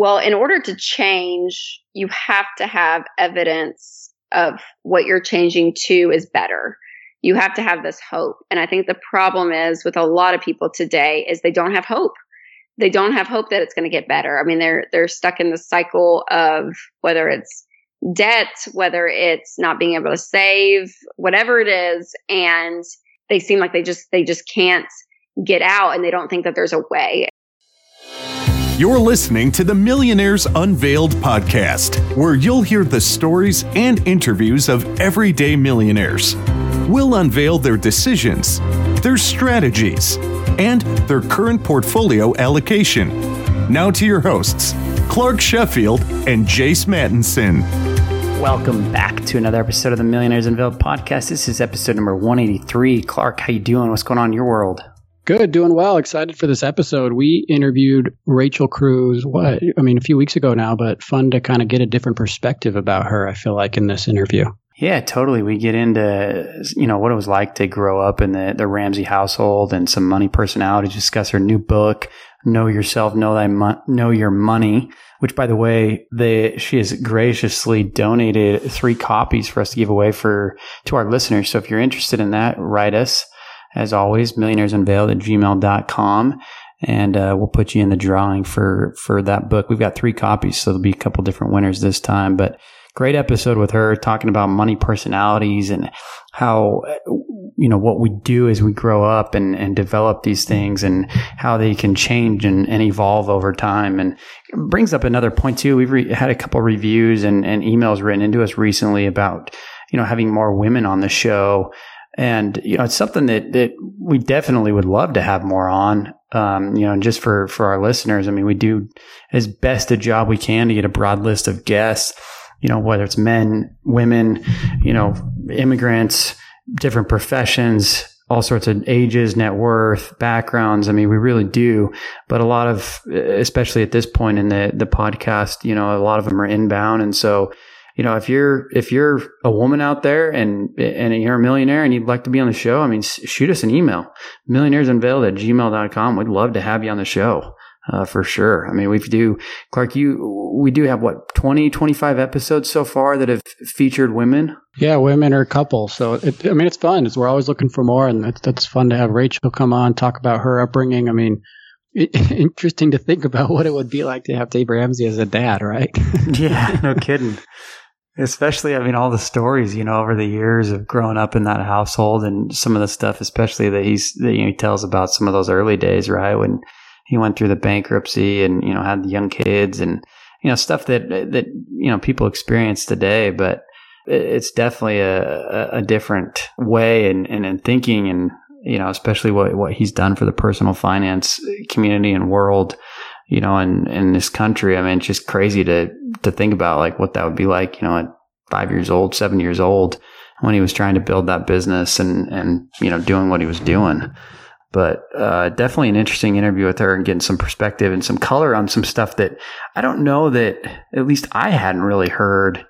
Well, in order to change, you have to have evidence of what you're changing to is better. You have to have this hope. And I think the problem is with a lot of people today is they don't have hope. They don't have hope that it's going to get better. I mean, they're they're stuck in the cycle of whether it's debt, whether it's not being able to save, whatever it is, and they seem like they just they just can't get out and they don't think that there's a way. You're listening to the Millionaires Unveiled podcast, where you'll hear the stories and interviews of everyday millionaires. We'll unveil their decisions, their strategies, and their current portfolio allocation. Now to your hosts, Clark Sheffield and Jace Mattinson. Welcome back to another episode of the Millionaires Unveiled podcast. This is episode number 183. Clark, how you doing? What's going on in your world? Good, doing well. Excited for this episode. We interviewed Rachel Cruz, what, I mean, a few weeks ago now, but fun to kind of get a different perspective about her, I feel like, in this interview. Yeah, totally. We get into, you know, what it was like to grow up in the, the Ramsey household and some money personalities, discuss her new book, Know Yourself, Know Thy Mo- Know Your Money, which by the way, they, she has graciously donated three copies for us to give away for, to our listeners. So if you're interested in that, write us as always, millionairesunveiled at gmail.com. And uh, we'll put you in the drawing for, for that book. We've got three copies, so there'll be a couple different winners this time. But great episode with her talking about money personalities and how you know what we do as we grow up and, and develop these things and how they can change and, and evolve over time and brings up another point too we've re- had a couple reviews and, and emails written into us recently about you know having more women on the show and you know it's something that that we definitely would love to have more on. Um, you know, and just for for our listeners, I mean, we do as best a job we can to get a broad list of guests. You know, whether it's men, women, you know, immigrants, different professions, all sorts of ages, net worth, backgrounds. I mean, we really do. But a lot of, especially at this point in the the podcast, you know, a lot of them are inbound, and so you know, if you're if you're a woman out there and and you're a millionaire and you'd like to be on the show, I mean, shoot us an email, millionairesunveiled at gmail.com. We'd love to have you on the show. Uh, for sure. I mean, we do, Clark, you, we do have what, 20, 25 episodes so far that have featured women? Yeah, women or couples. So, it, I mean, it's fun. It's, we're always looking for more, and that's, that's fun to have Rachel come on, talk about her upbringing. I mean, it, interesting to think about what it would be like to have Dave Ramsey as a dad, right? yeah, no kidding. Especially, I mean, all the stories, you know, over the years of growing up in that household and some of the stuff, especially that he's, that, you know, he tells about some of those early days, right? When he went through the bankruptcy and, you know, had the young kids and, you know, stuff that, that, you know, people experience today, but it's definitely a, a different way and, in thinking and, you know, especially what, what he's done for the personal finance community and world you know, in, in this country. I mean, it's just crazy to, to think about like what that would be like, you know, at five years old, seven years old when he was trying to build that business and, and, you know, doing what he was doing. But uh, definitely an interesting interview with her and getting some perspective and some color on some stuff that I don't know that at least I hadn't really heard,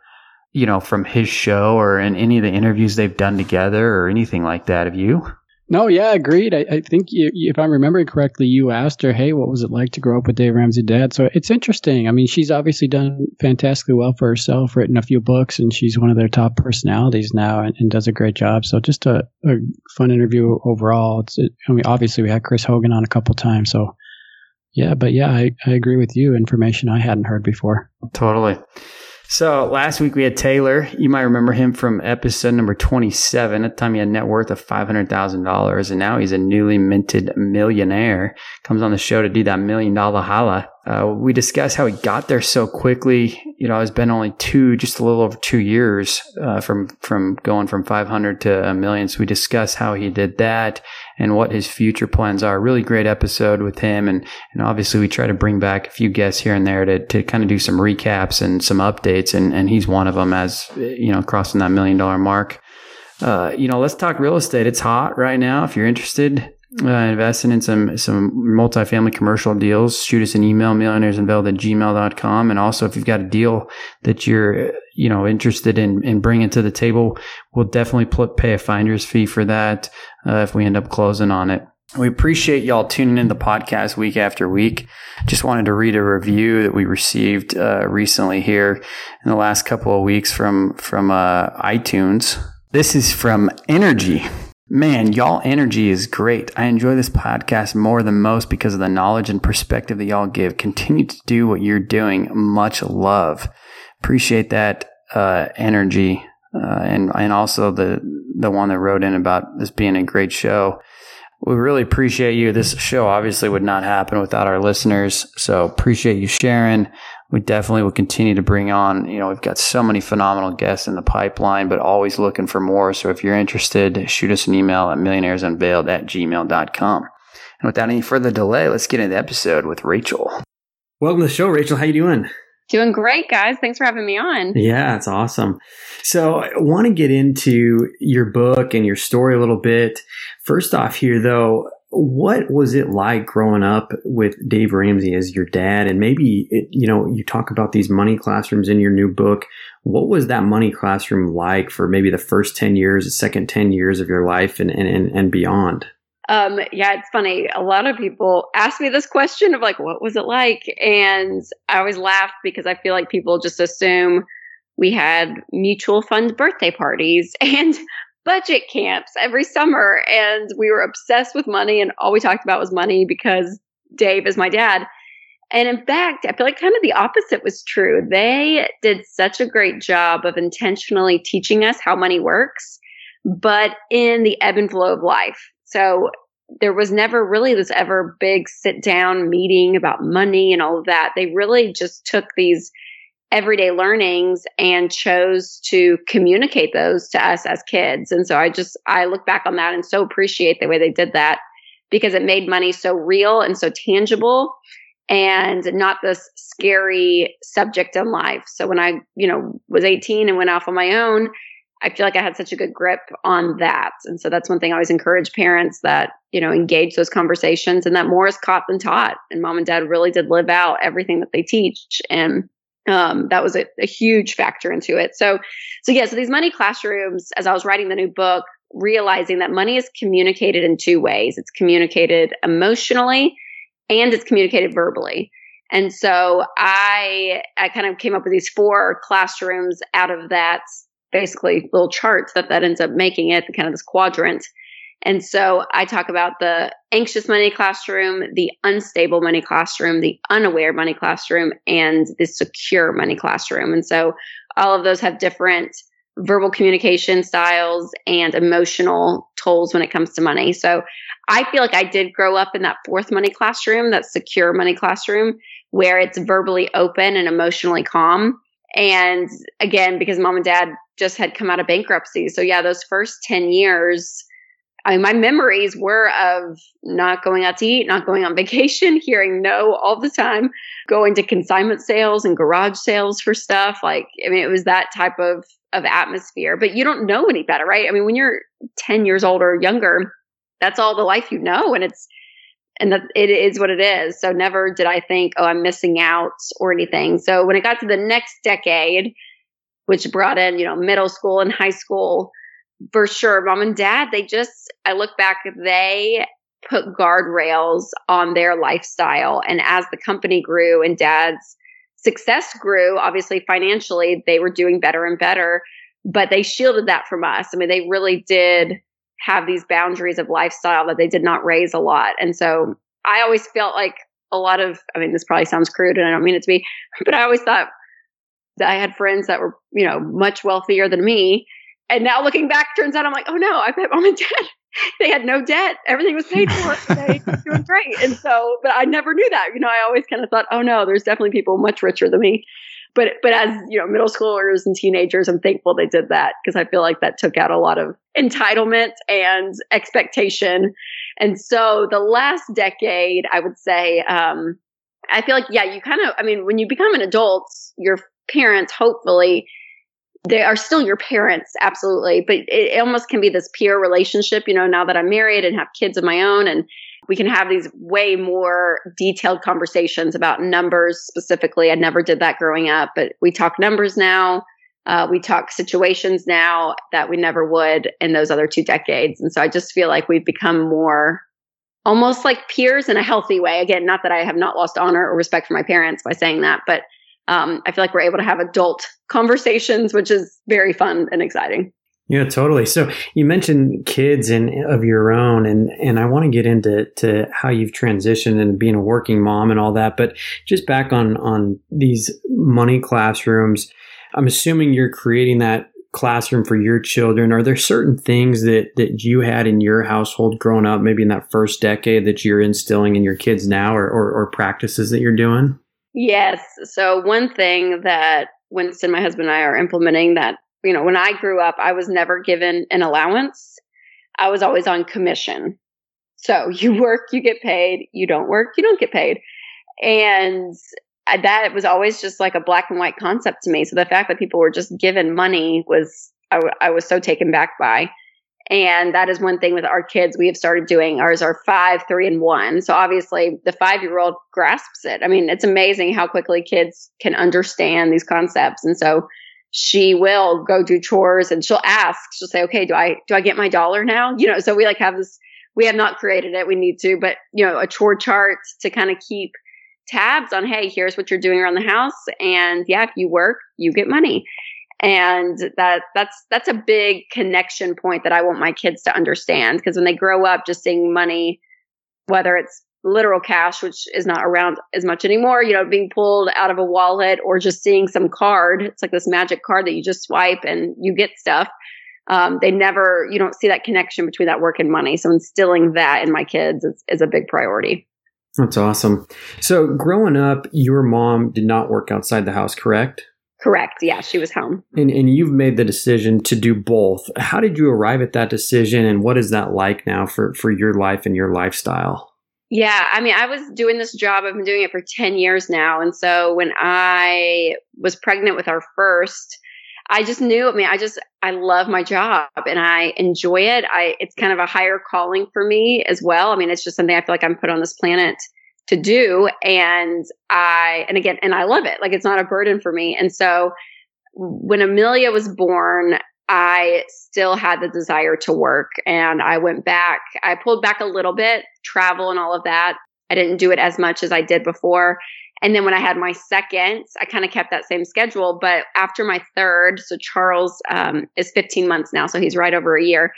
you know, from his show or in any of the interviews they've done together or anything like that. Have you? No, yeah, agreed. I, I think you, if I'm remembering correctly, you asked her, "Hey, what was it like to grow up with Dave Ramsey dad?" So it's interesting. I mean, she's obviously done fantastically well for herself, written a few books, and she's one of their top personalities now, and, and does a great job. So just a, a fun interview overall. It's, it, I mean, obviously we had Chris Hogan on a couple times, so yeah, but yeah, I, I agree with you. Information I hadn't heard before. Totally. So last week we had Taylor. You might remember him from episode number 27. At the time he had net worth of $500,000 and now he's a newly minted millionaire. Comes on the show to do that million dollar holla. Uh, we discussed how he got there so quickly. You know, it's been only two, just a little over two years uh, from from going from 500 to a million. So we discussed how he did that and what his future plans are. Really great episode with him, and and obviously we try to bring back a few guests here and there to to kind of do some recaps and some updates, and and he's one of them as you know crossing that million dollar mark. Uh, you know, let's talk real estate. It's hot right now. If you're interested, uh, investing in some some multifamily commercial deals, shoot us an email, millionairesunveiled at gmail.com. And also, if you've got a deal that you're, you know, interested in, in bringing to the table, we'll definitely put, pay a finder's fee for that uh, if we end up closing on it. We appreciate y'all tuning in the podcast week after week. Just wanted to read a review that we received uh, recently here in the last couple of weeks from from uh, iTunes. This is from Energy. Man, y'all energy is great. I enjoy this podcast more than most because of the knowledge and perspective that y'all give. Continue to do what you're doing. Much love. Appreciate that uh, energy, uh, and and also the the one that wrote in about this being a great show. We really appreciate you. This show obviously would not happen without our listeners. So appreciate you sharing. We definitely will continue to bring on, you know, we've got so many phenomenal guests in the pipeline, but always looking for more. So if you're interested, shoot us an email at millionairesunveiled at gmail.com. And without any further delay, let's get into the episode with Rachel. Welcome to the show, Rachel. How you doing? Doing great, guys. Thanks for having me on. Yeah, it's awesome. So I want to get into your book and your story a little bit. First off here though, what was it like growing up with Dave Ramsey as your dad? And maybe, it, you know, you talk about these money classrooms in your new book. What was that money classroom like for maybe the first 10 years, the second 10 years of your life and, and, and beyond? Um, yeah, it's funny. A lot of people ask me this question of like, what was it like? And I always laugh because I feel like people just assume we had mutual fund birthday parties and budget camps every summer. And we were obsessed with money. And all we talked about was money because Dave is my dad. And in fact, I feel like kind of the opposite was true. They did such a great job of intentionally teaching us how money works, but in the ebb and flow of life. So there was never really this ever big sit down meeting about money and all of that. They really just took these everyday learnings and chose to communicate those to us as kids. And so I just, I look back on that and so appreciate the way they did that because it made money so real and so tangible and not this scary subject in life. So when I, you know, was 18 and went off on my own, I feel like I had such a good grip on that. And so that's one thing I always encourage parents that, you know, engage those conversations and that more is caught than taught. And mom and dad really did live out everything that they teach. And um, that was a, a huge factor into it. So, so yeah, so these money classrooms, as I was writing the new book, realizing that money is communicated in two ways. It's communicated emotionally and it's communicated verbally. And so I, I kind of came up with these four classrooms out of that basically little charts that that ends up making it kind of this quadrant. And so I talk about the anxious money classroom, the unstable money classroom, the unaware money classroom, and the secure money classroom. And so all of those have different verbal communication styles and emotional tools when it comes to money. So I feel like I did grow up in that fourth money classroom, that secure money classroom, where it's verbally open and emotionally calm. And again, because mom and dad just had come out of bankruptcy. So yeah, those first 10 years, I mean, my memories were of not going out to eat, not going on vacation, hearing no all the time, going to consignment sales and garage sales for stuff. Like, I mean, it was that type of, of atmosphere, but you don't know any better, right? I mean, when you're 10 years old or younger, that's all the life you know. And it's, and that it is what it is. So never did I think, oh, I'm missing out or anything. So when it got to the next decade, which brought in, you know, middle school and high school, for sure, mom and dad, they just, I look back, they put guardrails on their lifestyle. And as the company grew and dad's success grew, obviously financially, they were doing better and better, but they shielded that from us. I mean, they really did have these boundaries of lifestyle that they did not raise a lot. And so I always felt like a lot of, I mean, this probably sounds crude and I don't mean it to be, but I always thought that I had friends that were, you know, much wealthier than me and now looking back, turns out I'm like, oh no, I bet mom and dad they had no debt. Everything was paid for. They were doing great. And so, but I never knew that. You know, I always kind of thought, oh no, there's definitely people much richer than me. But but as you know, middle schoolers and teenagers, I'm thankful they did that because I feel like that took out a lot of entitlement and expectation. And so the last decade, I would say, um, I feel like yeah, you kind of. I mean, when you become an adult, your parents hopefully they are still your parents, absolutely. But it, almost can be this peer relationship, you know, now that I'm married and have kids of my own, and we can have these way more detailed conversations about numbers specifically. I never did that growing up, but we talk numbers now. Uh, we talk situations now that we never would in those other two decades. And so I just feel like we've become more almost like peers in a healthy way. Again, not that I have not lost honor or respect for my parents by saying that, but um, I feel like we're able to have adult conversations, which is very fun and exciting. Yeah, totally. So you mentioned kids and of your own, and and I want to get into to how you've transitioned and being a working mom and all that. But just back on on these money classrooms, I'm assuming you're creating that classroom for your children. Are there certain things that that you had in your household growing up, maybe in that first decade, that you're instilling in your kids now, or, or, or practices that you're doing? Yes. So one thing that Winston, my husband, and I are implementing that you know, when I grew up, I was never given an allowance. I was always on commission. So you work, you get paid. You don't work, you don't get paid. And that was always just like a black and white concept to me. So the fact that people were just given money was, I, w- I was so taken back by. And that is one thing with our kids we have started doing. Ours are five, three, and one. So obviously the five year old grasps it. I mean, it's amazing how quickly kids can understand these concepts. And so she will go do chores and she'll ask, she'll say, okay, do I, do I get my dollar now? You know, so we like have this, we have not created it. We need to, but you know, a chore chart to kind of keep tabs on, Hey, here's what you're doing around the house. And yeah, if you work, you get money. And that, that's, that's a big connection point that I want my kids to understand. Because when they grow up just seeing money, whether it's literal cash, which is not around as much anymore, you know, being pulled out of a wallet or just seeing some card. It's like this magic card that you just swipe and you get stuff. Um, they never, you don't see that connection between that work and money. So instilling that in my kids is, is a big priority. That's awesome. So growing up, your mom did not work outside the house, correct? Correct. Yeah, she was home. And, and you've made the decision to do both. How did you arrive at that decision and what is that like now for, for your life and your lifestyle? Yeah, I mean, I was doing this job. I've been doing it for 10 years now. And so when I was pregnant with our first, I just knew, I mean, I just, I love my job and I enjoy it. I, it's kind of a higher calling for me as well. I mean, it's just something I feel like I'm put on this planet to do. And I, and again, and I love it. Like it's not a burden for me. And so when Amelia was born, I still had the desire to work and I went back. I pulled back a little bit, travel and all of that. I didn't do it as much as I did before. And then when I had my second, I kind of kept that same schedule. But after my third, so Charles um, is 15 months now, so he's right over a year.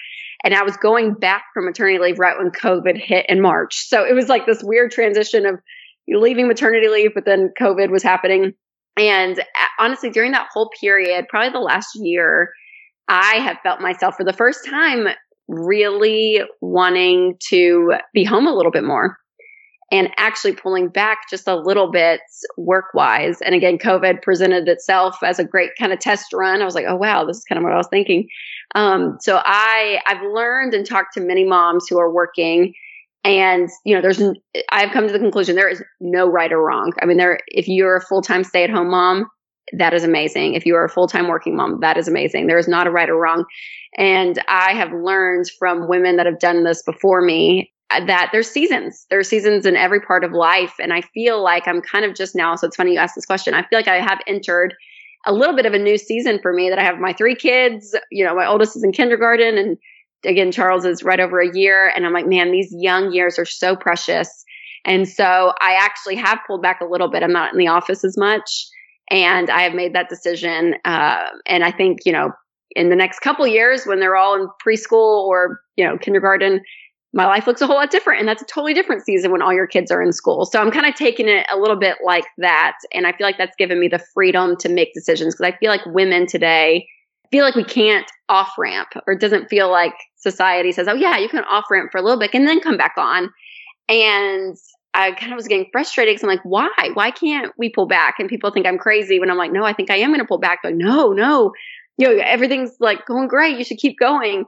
And I was going back from maternity leave right when COVID hit in March. So it was like this weird transition of leaving maternity leave, but then COVID was happening. And uh, honestly, during that whole period, probably the last year, I have felt myself for the first time really wanting to be home a little bit more and actually pulling back just a little bit work wise. And again, COVID presented itself as a great kind of test run. I was like, oh wow, this is kind of what I was thinking. Um, so I I've learned and talked to many moms who are working, and you know, there's I've come to the conclusion there is no right or wrong. I mean, there if you're a full time stay at home mom, that is amazing. If you are a full time working mom, that is amazing. There is not a right or wrong. And I have learned from women that have done this before me that there's seasons. There's seasons in every part of life. And I feel like I'm kind of just now. So it's funny you asked this question. I feel like I have entered a little bit of a new season for me that I have my three kids. You know, my oldest is in kindergarten and again, Charles is right over a year. And I'm like, man, these young years are so precious. And so I actually have pulled back a little bit. I'm not in the office as much. And I have made that decision. Uh, and I think, you know, in the next couple years when they're all in preschool or, you know, kindergarten, my life looks a whole lot different. And that's a totally different season when all your kids are in school. So I'm kind of taking it a little bit like that. And I feel like that's given me the freedom to make decisions because I feel like women today feel like we can't off ramp or it doesn't feel like society says, oh, yeah, you can off ramp for a little bit and then come back on. And I kind of was getting frustrated because I'm like, why? Why can't we pull back? And people think I'm crazy when I'm like, no, I think I am going to pull back. Like, no, no, you know, everything's like going great. You should keep going.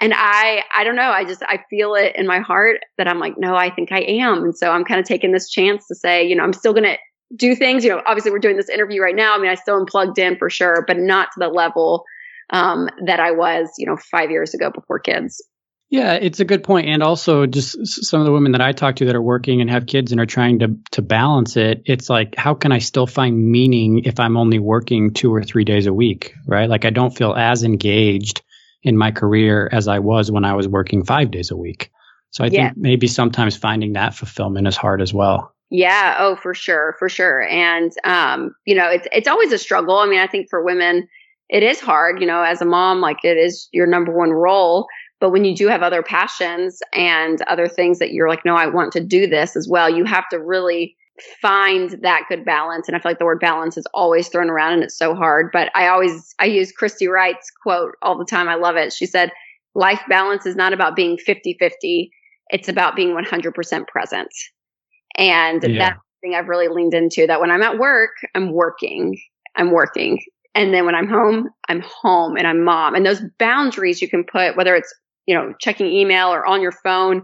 And I, I don't know. I just, I feel it in my heart that I'm like, no, I think I am. And so I'm kind of taking this chance to say, you know, I'm still going to do things. You know, obviously we're doing this interview right now. I mean, I still am plugged in for sure, but not to the level um, that I was, you know, five years ago before kids. Yeah, it's a good point. And also just some of the women that I talk to that are working and have kids and are trying to to balance it, it's like how can I still find meaning if I'm only working 2 or 3 days a week, right? Like I don't feel as engaged in my career as I was when I was working 5 days a week. So I yeah. think maybe sometimes finding that fulfillment is hard as well. Yeah. Oh, for sure. For sure. And, um, you know, it's, it's always a struggle. I mean, I think for women, it is hard, you know, as a mom, like it is your number one role. But when you do have other passions and other things that you're like, no, I want to do this as well, you have to really find that good balance. And I feel like the word balance is always thrown around and it's so hard. But I always, I use Christy Wright's quote all the time. I love it. She said, life balance is not about being 50 50. It's about being 100% present. And yeah. that's the thing I've really leaned into that when I'm at work, I'm working, I'm working. And then when I'm home, I'm home and I'm mom. And those boundaries you can put, whether it's, you know, checking email or on your phone,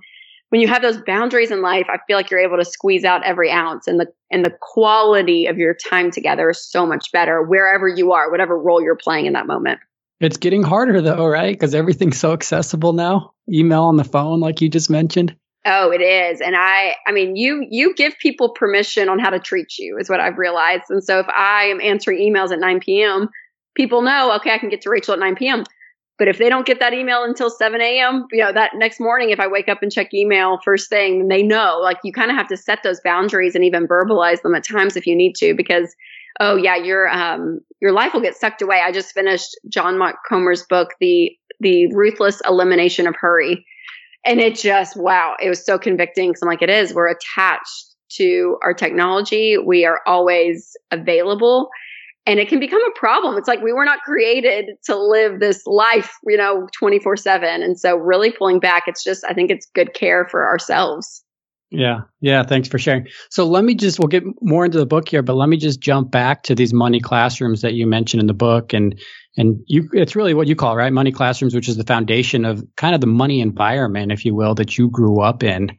when you have those boundaries in life, I feel like you're able to squeeze out every ounce and the and the quality of your time together is so much better wherever you are, whatever role you're playing in that moment. It's getting harder though, right? Because everything's so accessible now. Email on the phone, like you just mentioned. Oh, it is. And I I mean you you give people permission on how to treat you is what I've realized. And so if I am answering emails at 9 p.m., people know, okay, I can get to Rachel at 9 p.m. But if they don't get that email until 7 a.m., you know, that next morning, if I wake up and check email first thing, they know like you kind of have to set those boundaries and even verbalize them at times if you need to, because oh yeah, your um your life will get sucked away. I just finished John Comer's book, the the ruthless elimination of hurry. And it just, wow, it was so convicting. Cause I'm like, it is, we're attached to our technology. We are always available and it can become a problem. It's like we were not created to live this life, you know, 24 seven. And so really pulling back, it's just, I think it's good care for ourselves. Yeah. Yeah. Thanks for sharing. So let me just, we'll get more into the book here, but let me just jump back to these money classrooms that you mentioned in the book. And, and you, it's really what you call, right? Money classrooms, which is the foundation of kind of the money environment, if you will, that you grew up in.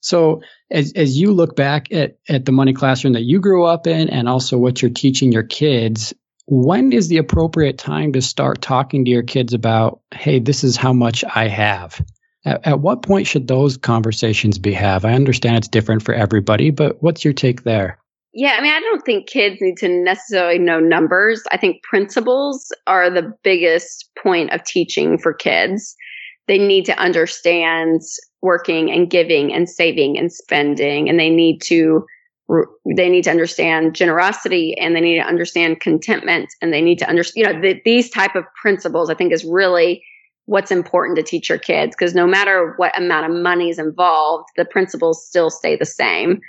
So as, as you look back at, at the money classroom that you grew up in and also what you're teaching your kids, when is the appropriate time to start talking to your kids about, hey, this is how much I have? At, at what point should those conversations be have? I understand it's different for everybody, but what's your take there? Yeah, I mean, I don't think kids need to necessarily know numbers. I think principles are the biggest point of teaching for kids. They need to understand working and giving and saving and spending, and they need to they need to understand generosity and they need to understand contentment and they need to understand you know the, these type of principles i think is really what's important to teach your kids because no matter what amount of money is involved, the principles still stay the same.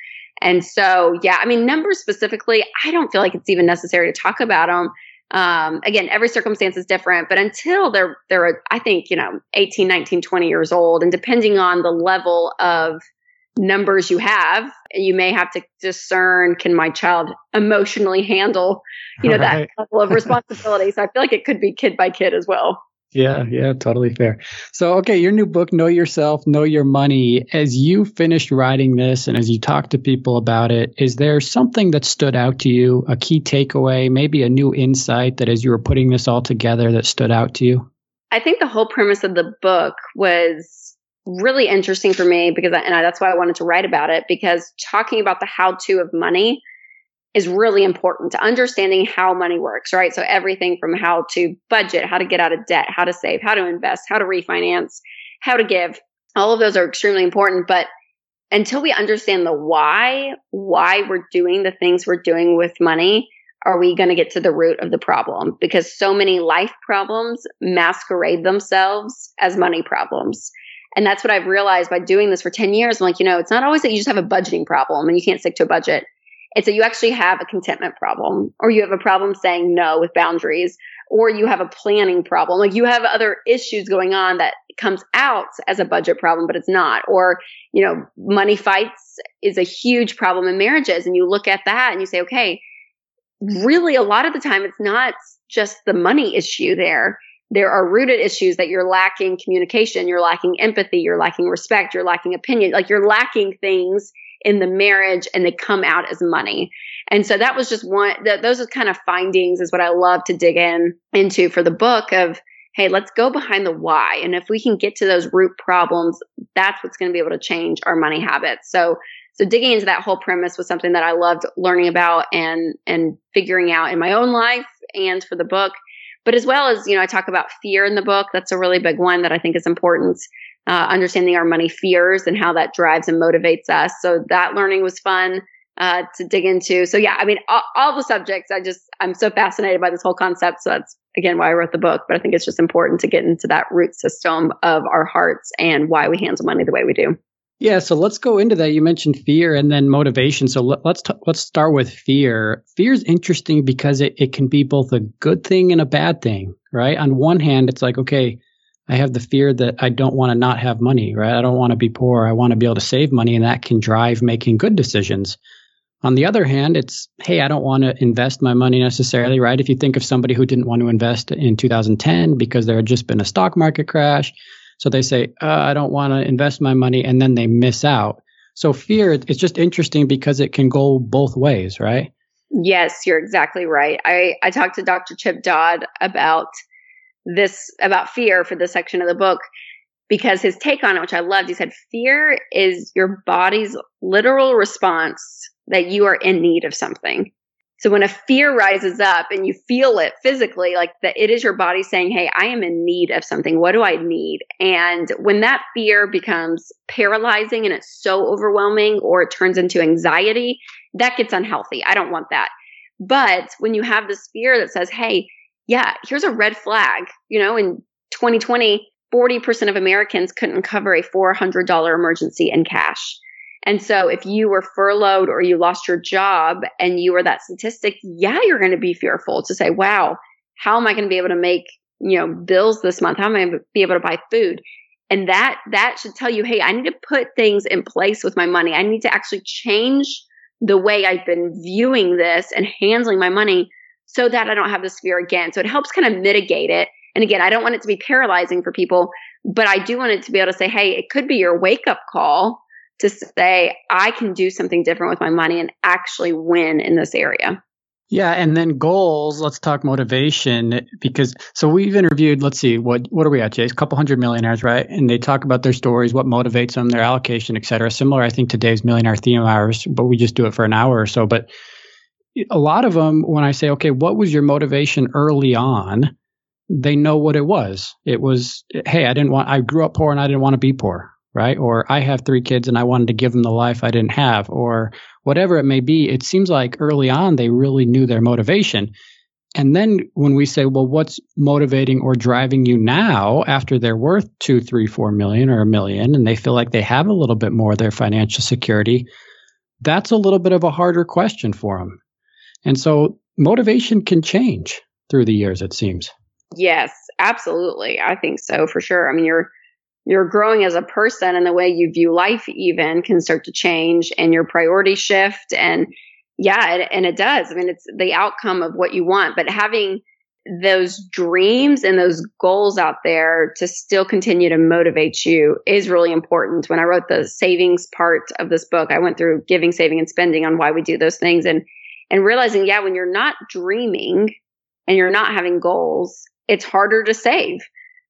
And so, yeah, I mean, numbers specifically, I don't feel like it's even necessary to talk about them. Um, again, every circumstance is different, but until they're, they're, I think, you know, 18, 19, 20 years old, and depending on the level of numbers you have, you may have to discern, can my child emotionally handle, you know, right. that level of responsibility? so I feel like it could be kid by kid as well. Yeah, yeah, totally fair. So, okay, your new book, Know Yourself, Know Your Money. As you finished writing this and as you talk to people about it, is there something that stood out to you, a key takeaway, maybe a new insight that as you were putting this all together that stood out to you? I think the whole premise of the book was really interesting for me because, I, and I, that's why I wanted to write about it because talking about the how to of money is really important to understanding how money works, right? So everything from how to budget, how to get out of debt, how to save, how to invest, how to refinance, how to give, all of those are extremely important. But until we understand the why, why we're doing the things we're doing with money, are we going to get to the root of the problem? Because so many life problems masquerade themselves as money problems. And that's what I've realized by doing this for 10 years. I'm like, you know, it's not always that you just have a budgeting problem and you can't stick to a budget it's so you actually have a contentment problem, or you have a problem saying no with boundaries, or you have a planning problem. Like you have other issues going on that comes out as a budget problem, but it's not. Or, you know, money fights is a huge problem in marriages. And you look at that and you say, okay, really a lot of the time it's not just the money issue there. There are rooted issues that you're lacking communication, you're lacking empathy, you're lacking respect, you're lacking opinion, like you're lacking things in the marriage and they come out as money. And so that was just one, th- those are kind of findings is what I love to dig in into for the book of, hey, let's go behind the why. And if we can get to those root problems, that's what's going to be able to change our money habits. So, so digging into that whole premise was something that I loved learning about and, and figuring out in my own life and for the book. But as well as, you know, I talk about fear in the book. That's a really big one that I think is important uh, understanding our money fears and how that drives and motivates us. So that learning was fun uh, to dig into. So yeah, I mean, all, all, the subjects, I just, I'm so fascinated by this whole concept. So that's again why I wrote the book, but I think it's just important to get into that root system of our hearts and why we handle money the way we do. Yeah, so let's go into that. You mentioned fear and then motivation. So let, us t- let's start with fear. Fear is interesting because it, it can be both a good thing and a bad thing, right? On one hand, it's like, okay, I have the fear that I don't want to not have money, right? I don't want to be poor. I want to be able to save money, and that can drive making good decisions. On the other hand, it's, hey, I don't want to invest my money necessarily, right? If you think of somebody who didn't want to invest in 2010 because there had just been a stock market crash, so they say, uh, I don't want to invest my money, and then they miss out. So fear, it's just interesting because it can go both ways, right? Yes, you're exactly right. I, I talked to Dr. Chip Dodd about this, about fear for this section of the book because his take on it, which I loved, he said, fear is your body's literal response that you are in need of something. So when a fear rises up and you feel it physically, like that it is your body saying, Hey, I am in need of something. What do I need? And when that fear becomes paralyzing and it's so overwhelming or it turns into anxiety, that gets unhealthy. I don't want that. But when you have this fear that says, Hey, yeah, here's a red flag, you know, in 2020, 40% of Americans couldn't cover a $400 emergency in cash. And so if you were furloughed or you lost your job and you were that statistic, yeah, you're going to be fearful to say, wow, how am I going to be able to make, you know, bills this month? How am I going to be able to buy food? And that, that should tell you, hey, I need to put things in place with my money. I need to actually change the way I've been viewing this and handling my money so that I don't have this fear again. So it helps kind of mitigate it. And again, I don't want it to be paralyzing for people, but I do want it to be able to say, hey, it could be your wake up call to say, I can do something different with my money and actually win in this area. Yeah, and then goals. Let's talk motivation because so we've interviewed. Let's see, what what are we at, Jay? A couple hundred millionaires, right? And they talk about their stories, what motivates them, their allocation, et cetera. Similar, I think, to Dave's millionaire theme hours, but we just do it for an hour or so. But a lot of them, when I say, okay, what was your motivation early on? They know what it was. It was, hey, I didn't want. I grew up poor and I didn't want to be poor right? Or I have three kids and I wanted to give them the life I didn't have, or whatever it may be. It seems like early on they really knew their motivation. And then when we say, well, what's motivating or driving you now after they're worth two, three, four million or a million, and they feel like they have a little bit more of their financial security, that's a little bit of a harder question for them. And so motivation can change through the years, it seems. Yes, absolutely. I think so for sure. I mean, you're you're growing as a person and the way you view life even can start to change and your priorities shift and yeah it, and it does i mean it's the outcome of what you want but having those dreams and those goals out there to still continue to motivate you is really important when i wrote the savings part of this book i went through giving saving and spending on why we do those things and and realizing yeah when you're not dreaming and you're not having goals it's harder to save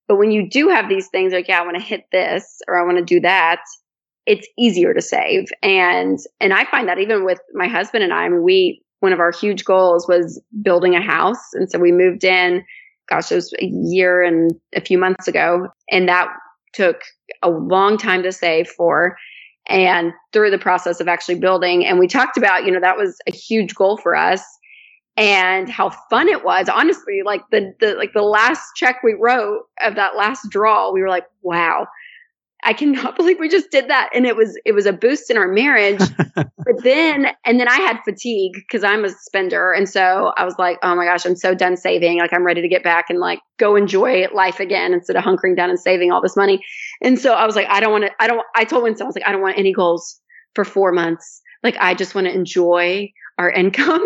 but when you do have these things like, yeah, I want to hit this or I want to do that, it's easier to save. And, and I find that even with my husband and I, I mean, we, one of our huge goals was building a house. And so we moved in, gosh, it was a year and a few months ago. And that took a long time to save for and through the process of actually building. And we talked about, you know, that was a huge goal for us and how fun it was. Honestly, like the, the like the last check we wrote of that last draw, we were like, wow, I cannot believe we just did that. And it was it was a boost in our marriage. but then and then I had fatigue because I'm a spender. And so I was like, oh my gosh, I'm so done saving. Like I'm ready to get back and like go enjoy life again instead of hunkering down and saving all this money. And so I was like, I don't want to, I don't I told Winston, I was like, I don't want any goals for four months. Like I just want to enjoy our income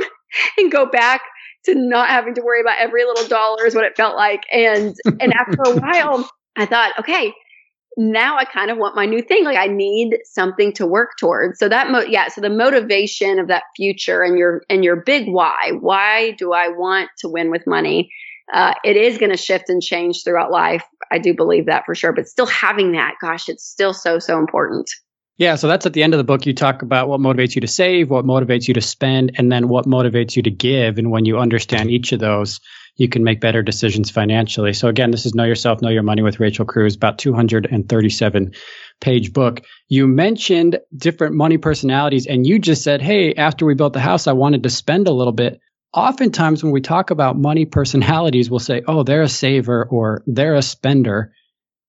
and go back to not having to worry about every little dollar is what it felt like. And, and after a while, I thought, okay, now I kind of want my new thing. Like I need something to work towards. So that, mo- yeah. So the motivation of that future and your, and your big why, why do I want to win with money? Uh, it is going to shift and change throughout life. I do believe that for sure, but still having that, gosh, it's still so, so important. Yeah, so that's at the end of the book. You talk about what motivates you to save, what motivates you to spend, and then what motivates you to give. And when you understand each of those, you can make better decisions financially. So again, this is Know Yourself, Know Your Money with Rachel Cruz, about 237 page book. You mentioned different money personalities and you just said, Hey, after we built the house, I wanted to spend a little bit. Oftentimes when we talk about money personalities, we'll say, Oh, they're a saver or they're a spender.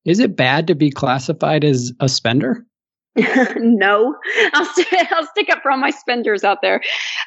Is it bad to be classified as a spender? no, I'll, st- I'll stick up for all my spenders out there.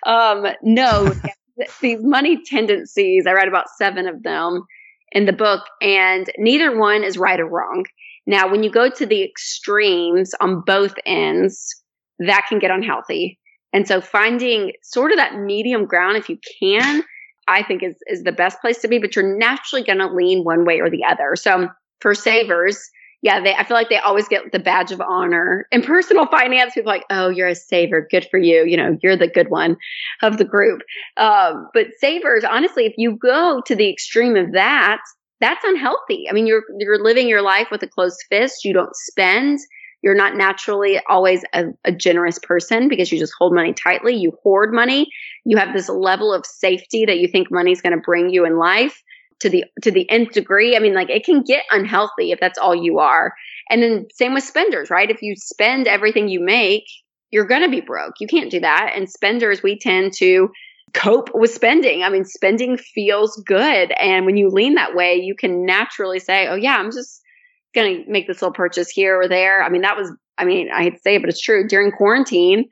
Um, no, these money tendencies, I write about seven of them in the book, and neither one is right or wrong. Now, when you go to the extremes on both ends, that can get unhealthy. And so finding sort of that medium ground, if you can, I think is, is the best place to be, but you're naturally going to lean one way or the other. So for savers, yeah, they, I feel like they always get the badge of honor. In personal finance, people like, oh, you're a saver. Good for you. You know, you're the good one of the group. Um, but savers, honestly, if you go to the extreme of that, that's unhealthy. I mean, you're, you're living your life with a closed fist. You don't spend. You're not naturally always a, a generous person because you just hold money tightly. You hoard money. You have this level of safety that you think money's going to bring you in life to the to the nth degree. I mean, like it can get unhealthy if that's all you are. And then same with spenders, right? If you spend everything you make, you're going to be broke. You can't do that. And spenders, we tend to cope with spending. I mean, spending feels good. And when you lean that way, you can naturally say, oh, yeah, I'm just going to make this little purchase here or there. I mean, that was, I mean, I hate to say it, but it's true. During quarantine,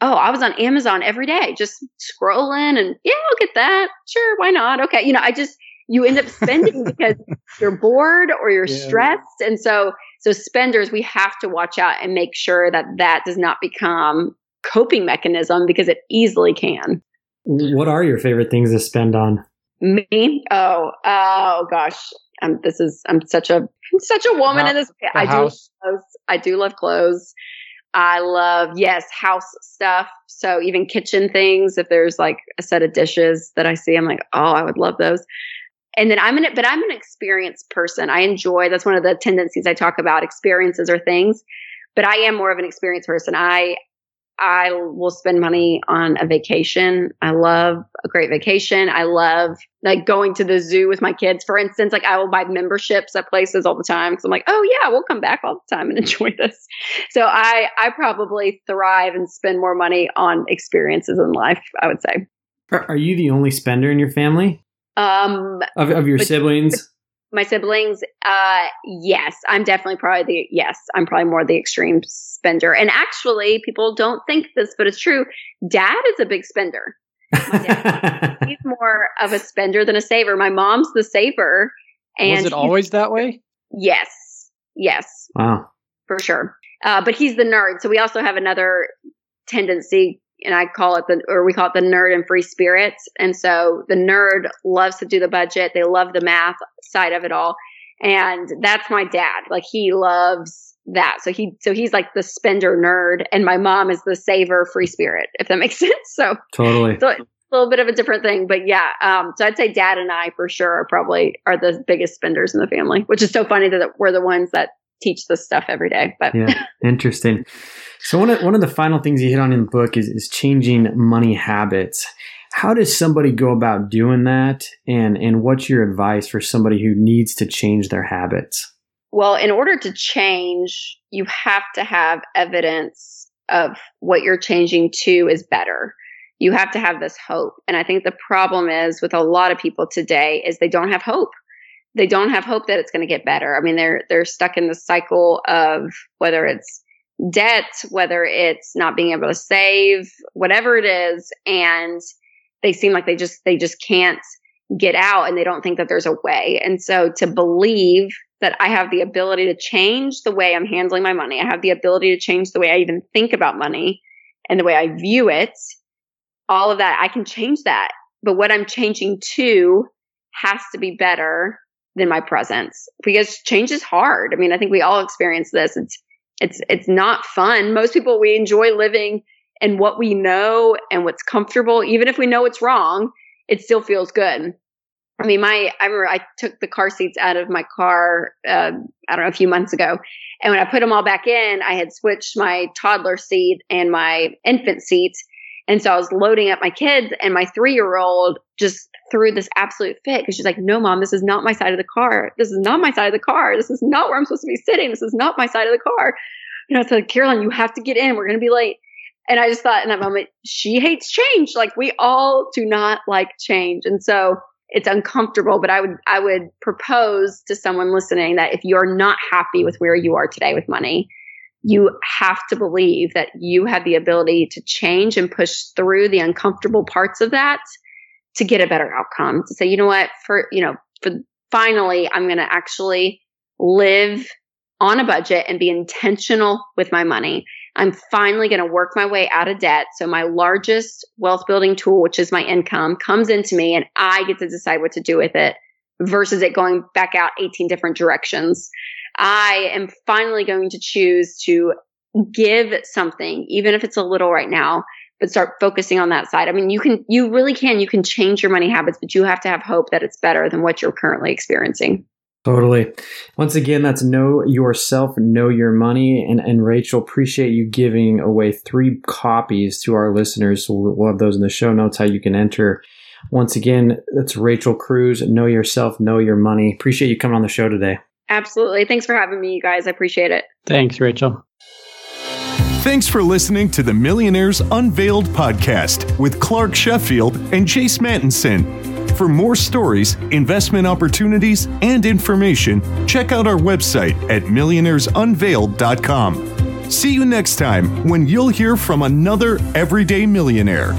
oh, I was on Amazon every day, just scrolling and yeah, I'll get that. Sure, why not? Okay. You know, I just, you end up spending because you're bored or you're yeah. stressed. And so, so spenders, we have to watch out and make sure that that does not become coping mechanism because it easily can. What are your favorite things to spend on? Me? Oh, oh gosh. Um, this is, I'm such a, I'm such a woman in this. I house. do clothes. I do love clothes. I love, yes, house stuff. So even kitchen things, if there's like a set of dishes that I see, I'm like, oh, I would love those and then I'm an, but I'm an experienced person. I enjoy, that's one of the tendencies I talk about experiences or things, but I am more of an experienced person. I, I will spend money on a vacation. I love a great vacation. I love like going to the zoo with my kids. For instance, like I will buy memberships at places all the time because I'm like, oh yeah, we'll come back all the time and enjoy this. So I I probably thrive and spend more money on experiences in life. I would say. Are you the only spender in your family? Um, of, of your siblings? My siblings, uh, yes, I'm definitely probably the, yes, I'm probably more the extreme spender. And actually, people don't think this, but it's true. Dad is a big spender. Dad, he's more of a spender than a saver. My mom's the saver. And Was it always that way? Yes. Yes. Wow. For sure. Uh, but he's the nerd. So we also have another tendency and I call it the, or we call it the nerd and free spirits. And so the nerd loves to do the budget. They love the math side of it all. And that's my dad. Like he loves that. So he, so he's like the spender nerd and my mom is the saver free spirit, if that makes sense. So totally. So, a little bit of a different thing, but yeah. Um, so I'd say dad and I for sure are probably are the biggest spenders in the family, which is so funny that we're the ones that teach this stuff every day. But yeah, interesting. So one of one of the final things you hit on in the book is is changing money habits. How does somebody go about doing that, and and what's your advice for somebody who needs to change their habits? Well, in order to change, you have to have evidence of what you're changing to is better. You have to have this hope. And I think the problem is with a lot of people today is they don't have hope they don't have hope that it's going to get better. I mean, they're they're stuck in the cycle of whether it's debt, whether it's not being able to save, whatever it is, and they seem like they just they just can't get out and they don't think that there's a way. And so to believe that I have the ability to change the way I'm handling my money, I have the ability to change the way I even think about money and the way I view it, all of that, I can change that. But what I'm changing to has to be better than my presence because change is hard. I mean, I think we all experience this. It's it's it's not fun. Most people we enjoy living in what we know and what's comfortable, even if we know it's wrong, it still feels good. I mean, my I remember I took the car seats out of my car. Uh, I don't know a few months ago, and when I put them all back in, I had switched my toddler seat and my infant seat, and so I was loading up my kids, and my three year old just threw this absolute fit because she's like, "No, mom, this is not my side of the car. This is not my side of the car. This is not where I'm supposed to be sitting. This is not my side of the car." You know, it's like, Carolyn, you have to get in. We're going to be late. And I just thought in that moment, she hates change. Like we all do not like change. And so it's uncomfortable, but I would, I would propose to someone listening that if you're not happy with where you are today with money, you have to believe that you have the ability to change and push through the uncomfortable parts of that to get a better outcome. To say, you know what, for, you know, for finally, I'm going to actually live on a budget and be intentional with my money. I'm finally going to work my way out of debt. So my largest wealth building tool, which is my income, comes into me and I get to decide what to do with it versus it going back out 18 different directions. I am finally going to choose to give something, even if it's a little right now, but start focusing on that side. I mean, you can, you really can, you can change your money habits, but you have to have hope that it's better than what you're currently experiencing. Totally. Once again, that's know yourself, know your money. And, and Rachel, appreciate you giving away three copies to our listeners. We'll have those in the show notes, how you can enter. Once again, that's Rachel Cruz, Know Yourself, Know Your Money. Appreciate you coming on the show today. Absolutely. Thanks for having me, you guys. I appreciate it. Thanks, Rachel. Thanks for listening to the Millionaires Unveiled podcast with Clark Sheffield and Chase Mattinson. For more stories, investment opportunities, and information, check out our website at millionairesunveiled.com. See you next time when you'll hear from another everyday millionaire.